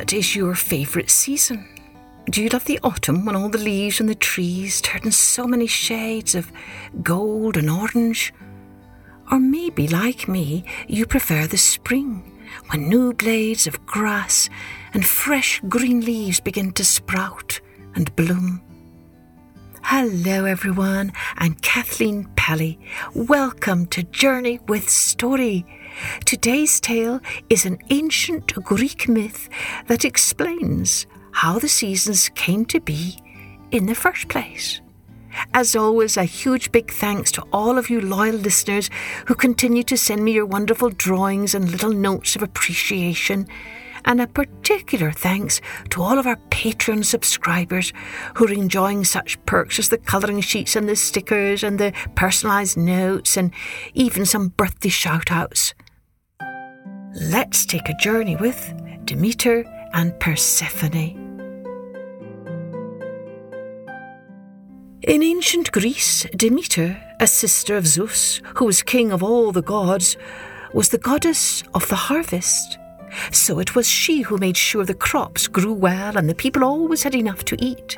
What is your favourite season? Do you love the autumn when all the leaves on the trees turn so many shades of gold and orange? Or maybe, like me, you prefer the spring when new blades of grass and fresh green leaves begin to sprout and bloom. Hello, everyone. I'm Kathleen Pelley. Welcome to Journey with Story. Today's tale is an ancient Greek myth that explains how the seasons came to be in the first place. As always, a huge big thanks to all of you loyal listeners who continue to send me your wonderful drawings and little notes of appreciation and a particular thanks to all of our Patreon subscribers who are enjoying such perks as the colouring sheets and the stickers and the personalised notes and even some birthday shout outs. Let's take a journey with Demeter and Persephone. In ancient Greece, Demeter, a sister of Zeus, who was king of all the gods, was the goddess of the harvest. So it was she who made sure the crops grew well and the people always had enough to eat.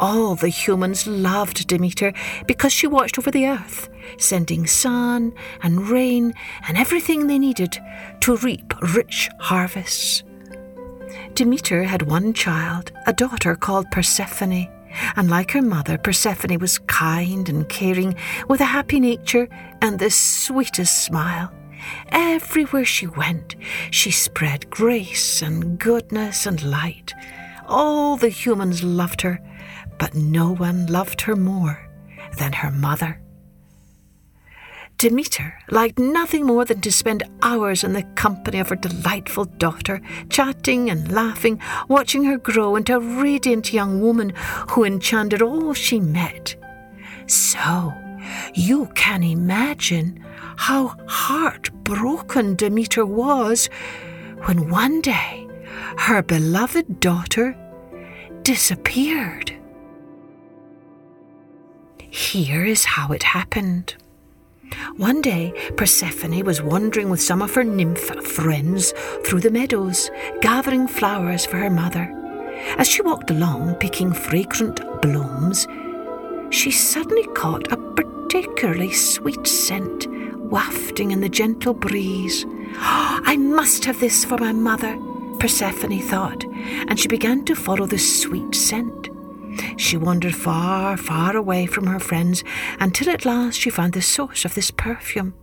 All the humans loved Demeter because she watched over the earth, sending sun and rain and everything they needed to reap rich harvests. Demeter had one child, a daughter called Persephone, and like her mother, Persephone was kind and caring, with a happy nature and the sweetest smile. Everywhere she went, she spread grace and goodness and light. All the humans loved her, but no one loved her more than her mother. Demeter liked nothing more than to spend hours in the company of her delightful daughter, chatting and laughing, watching her grow into a radiant young woman who enchanted all she met. So, you can imagine how heartbroken Demeter was when one day her beloved daughter disappeared. Here is how it happened. One day, Persephone was wandering with some of her nymph friends through the meadows, gathering flowers for her mother. As she walked along, picking fragrant blooms, she suddenly caught a particularly sweet scent wafting in the gentle breeze. Oh, I must have this for my mother, Persephone thought, and she began to follow the sweet scent. She wandered far, far away from her friends until at last she found the source of this perfume.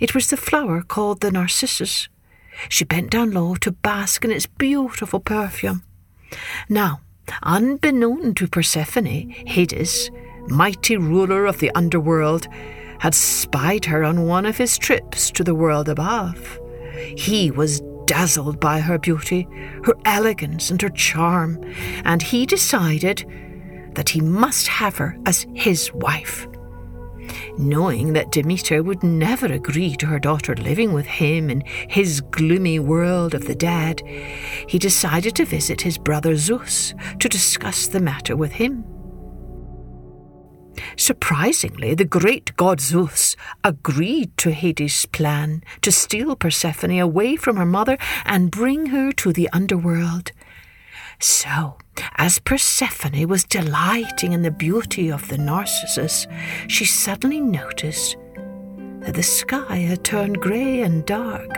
It was the flower called the narcissus. She bent down low to bask in its beautiful perfume. Now, unbeknown to Persephone, Hades, mighty ruler of the underworld, had spied her on one of his trips to the world above. He was dazzled by her beauty, her elegance, and her charm, and he decided that he must have her as his wife. Knowing that Demeter would never agree to her daughter living with him in his gloomy world of the dead, he decided to visit his brother Zeus to discuss the matter with him. Surprisingly, the great god Zeus agreed to Hades' plan to steal Persephone away from her mother and bring her to the underworld. So, as Persephone was delighting in the beauty of the Narcissus, she suddenly noticed that the sky had turned grey and dark.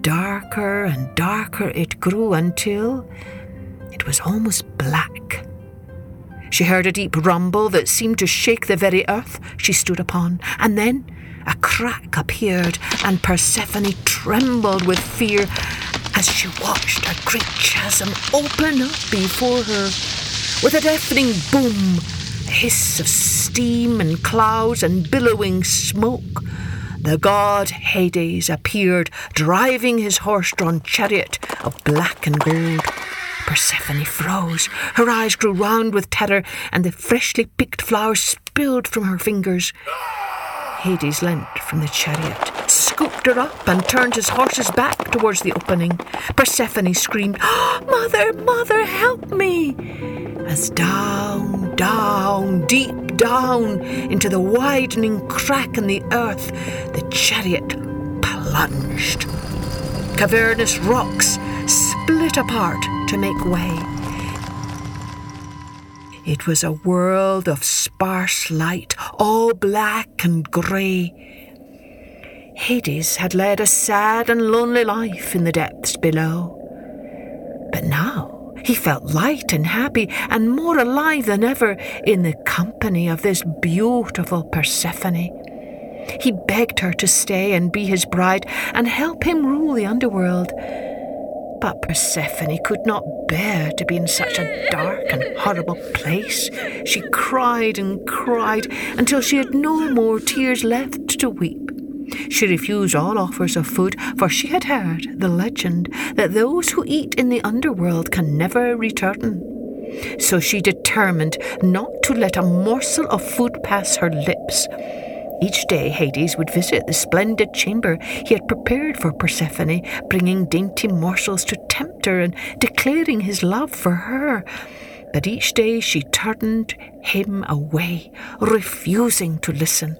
Darker and darker it grew until it was almost black. She heard a deep rumble that seemed to shake the very earth she stood upon, and then a crack appeared, and Persephone trembled with fear as she watched a great chasm open up before her. With a deafening boom, a hiss of steam and clouds and billowing smoke, the god Hades appeared, driving his horse drawn chariot of black and gold. Persephone froze. Her eyes grew round with terror, and the freshly picked flowers spilled from her fingers. Hades leant from the chariot, scooped her up, and turned his horse's back towards the opening. Persephone screamed, oh, Mother, Mother, help me! As down, down, deep down into the widening crack in the earth, the chariot plunged. Cavernous rocks split apart to make way. It was a world of sparse light, all black and grey. Hades had led a sad and lonely life in the depths below. But now he felt light and happy and more alive than ever in the company of this beautiful Persephone. He begged her to stay and be his bride and help him rule the underworld. But Persephone could not bear to be in such a dark and horrible place. She cried and cried until she had no more tears left to weep. She refused all offers of food, for she had heard the legend that those who eat in the underworld can never return. So she determined not to let a morsel of food pass her lips. Each day Hades would visit the splendid chamber he had prepared for Persephone, bringing dainty morsels to tempt her and declaring his love for her. But each day she turned him away, refusing to listen.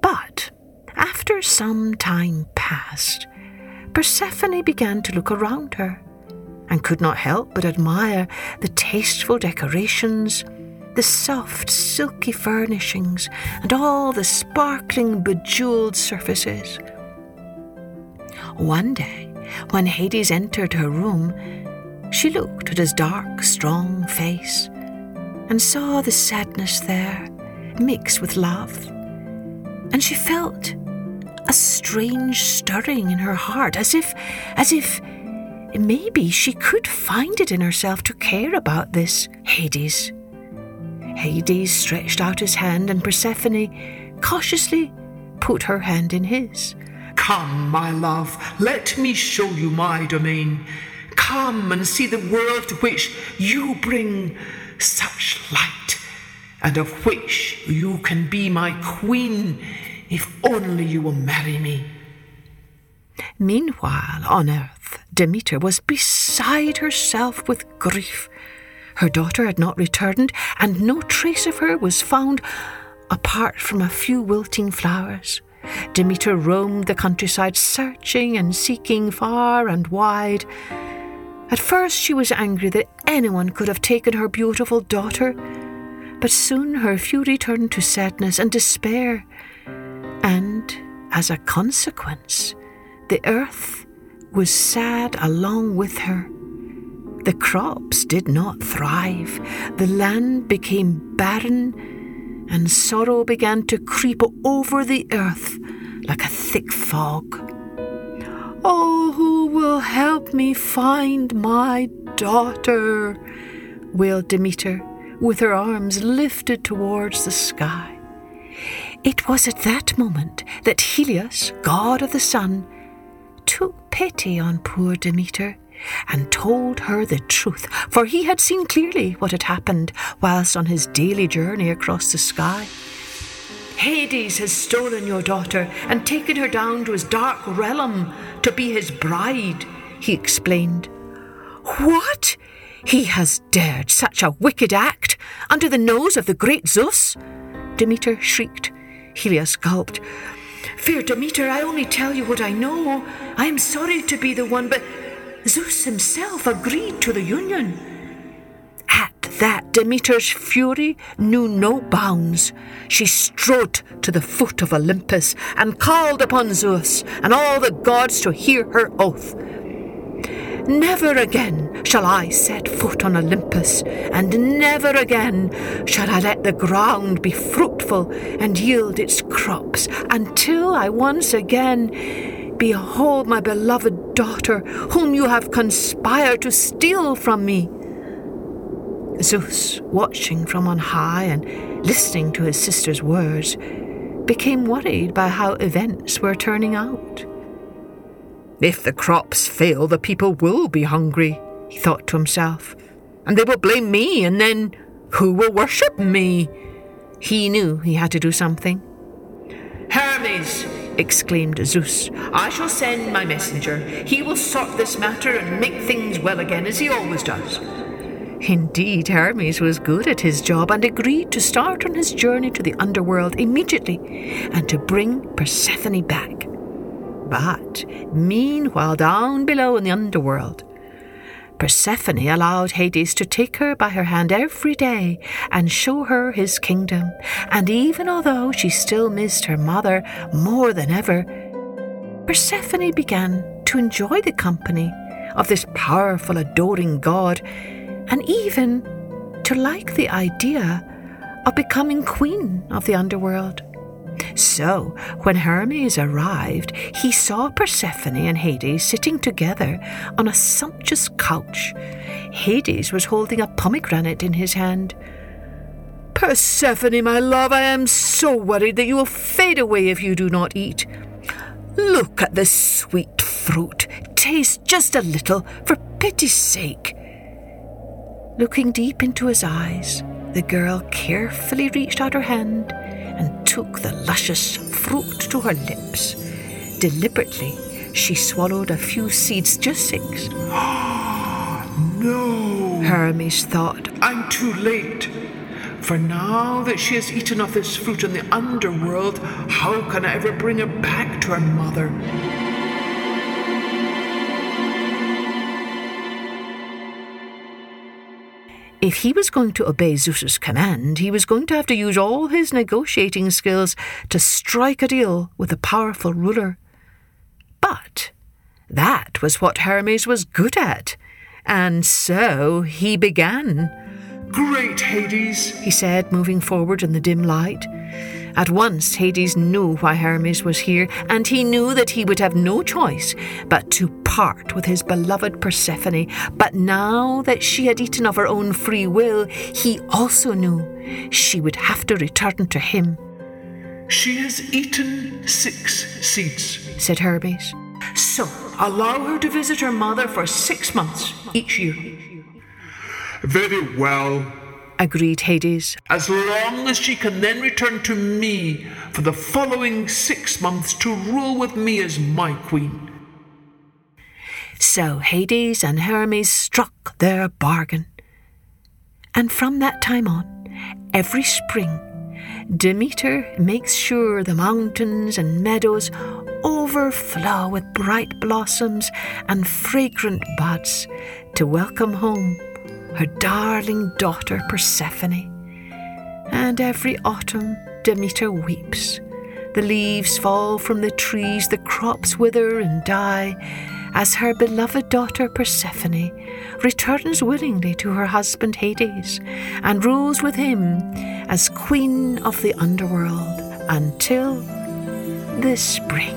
But after some time passed, Persephone began to look around her and could not help but admire the tasteful decorations the soft, silky furnishings, and all the sparkling, bejeweled surfaces. One day, when Hades entered her room, she looked at his dark, strong face and saw the sadness there mixed with love. And she felt a strange stirring in her heart, as if, as if maybe she could find it in herself to care about this Hades. Hades stretched out his hand, and Persephone cautiously put her hand in his. Come, my love, let me show you my domain. Come and see the world to which you bring such light, and of which you can be my queen if only you will marry me. Meanwhile, on earth, Demeter was beside herself with grief her daughter had not returned, and no trace of her was found apart from a few wilting flowers. Demeter roamed the countryside, searching and seeking far and wide. At first, she was angry that anyone could have taken her beautiful daughter, but soon her fury turned to sadness and despair, and as a consequence, the earth was sad along with her. The crops did not thrive, the land became barren, and sorrow began to creep over the earth like a thick fog. Oh, who will help me find my daughter? wailed Demeter, with her arms lifted towards the sky. It was at that moment that Helios, god of the sun, took pity on poor Demeter and told her the truth, for he had seen clearly what had happened whilst on his daily journey across the sky. Hades has stolen your daughter and taken her down to his dark realm to be his bride, he explained. What? He has dared such a wicked act under the nose of the great Zeus? Demeter shrieked. Helios gulped. Fair Demeter, I only tell you what I know. I am sorry to be the one, but Zeus himself agreed to the union. At that, Demeter's fury knew no bounds. She strode to the foot of Olympus and called upon Zeus and all the gods to hear her oath. Never again shall I set foot on Olympus, and never again shall I let the ground be fruitful and yield its crops until I once again Behold my beloved daughter, whom you have conspired to steal from me. Zeus, watching from on high and listening to his sister's words, became worried by how events were turning out. If the crops fail, the people will be hungry, he thought to himself, and they will blame me, and then who will worship me? He knew he had to do something. Hermes, exclaimed Zeus. I shall send my messenger. He will sort this matter and make things well again, as he always does. Indeed, Hermes was good at his job and agreed to start on his journey to the underworld immediately and to bring Persephone back. But meanwhile, down below in the underworld, Persephone allowed Hades to take her by her hand every day and show her his kingdom. And even although she still missed her mother more than ever, Persephone began to enjoy the company of this powerful, adoring god, and even to like the idea of becoming queen of the underworld. So, when Hermes arrived, he saw Persephone and Hades sitting together on a sumptuous couch. Hades was holding a pomegranate in his hand. Persephone, my love, I am so worried that you will fade away if you do not eat. Look at this sweet fruit. Taste just a little, for pity's sake. Looking deep into his eyes, the girl carefully reached out her hand and took the luscious fruit to her lips. Deliberately, she swallowed a few seeds, just six. no! Hermes thought. I'm too late. For now that she has eaten of this fruit in the underworld, how can I ever bring her back to her mother? If he was going to obey Zeus's command, he was going to have to use all his negotiating skills to strike a deal with a powerful ruler. But that was what Hermes was good at, and so he began. Great Hades, he said, moving forward in the dim light. At once, Hades knew why Hermes was here, and he knew that he would have no choice but to part with his beloved Persephone. But now that she had eaten of her own free will, he also knew she would have to return to him. She has eaten six seeds, said Hermes. So allow her to visit her mother for six months each year. Very well, agreed Hades. As long as she can then return to me for the following six months to rule with me as my queen. So Hades and Hermes struck their bargain. And from that time on, every spring, Demeter makes sure the mountains and meadows overflow with bright blossoms and fragrant buds to welcome home her darling daughter Persephone. And every autumn Demeter weeps. The leaves fall from the trees, the crops wither and die, as her beloved daughter Persephone returns willingly to her husband Hades and rules with him as queen of the underworld until this spring,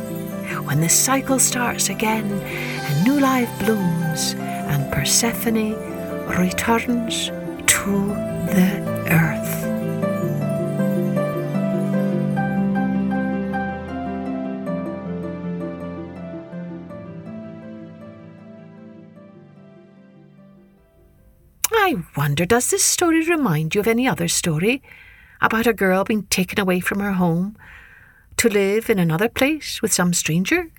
when the cycle starts again and new life blooms and Persephone returns to the earth. I wonder, does this story remind you of any other story about a girl being taken away from her home to live in another place with some stranger?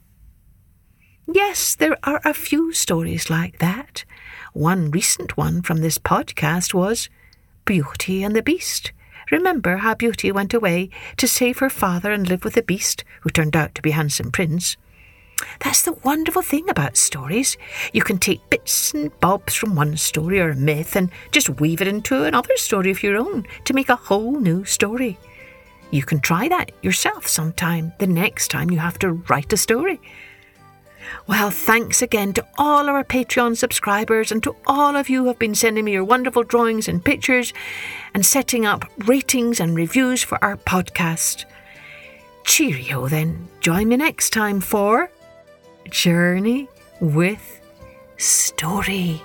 Yes, there are a few stories like that. One recent one from this podcast was Beauty and the Beast. Remember how Beauty went away to save her father and live with the Beast, who turned out to be a handsome prince? That's the wonderful thing about stories. You can take bits and bobs from one story or myth and just weave it into another story of your own to make a whole new story. You can try that yourself sometime, the next time you have to write a story. Well, thanks again to all our Patreon subscribers and to all of you who have been sending me your wonderful drawings and pictures and setting up ratings and reviews for our podcast. Cheerio then. Join me next time for Journey with Story.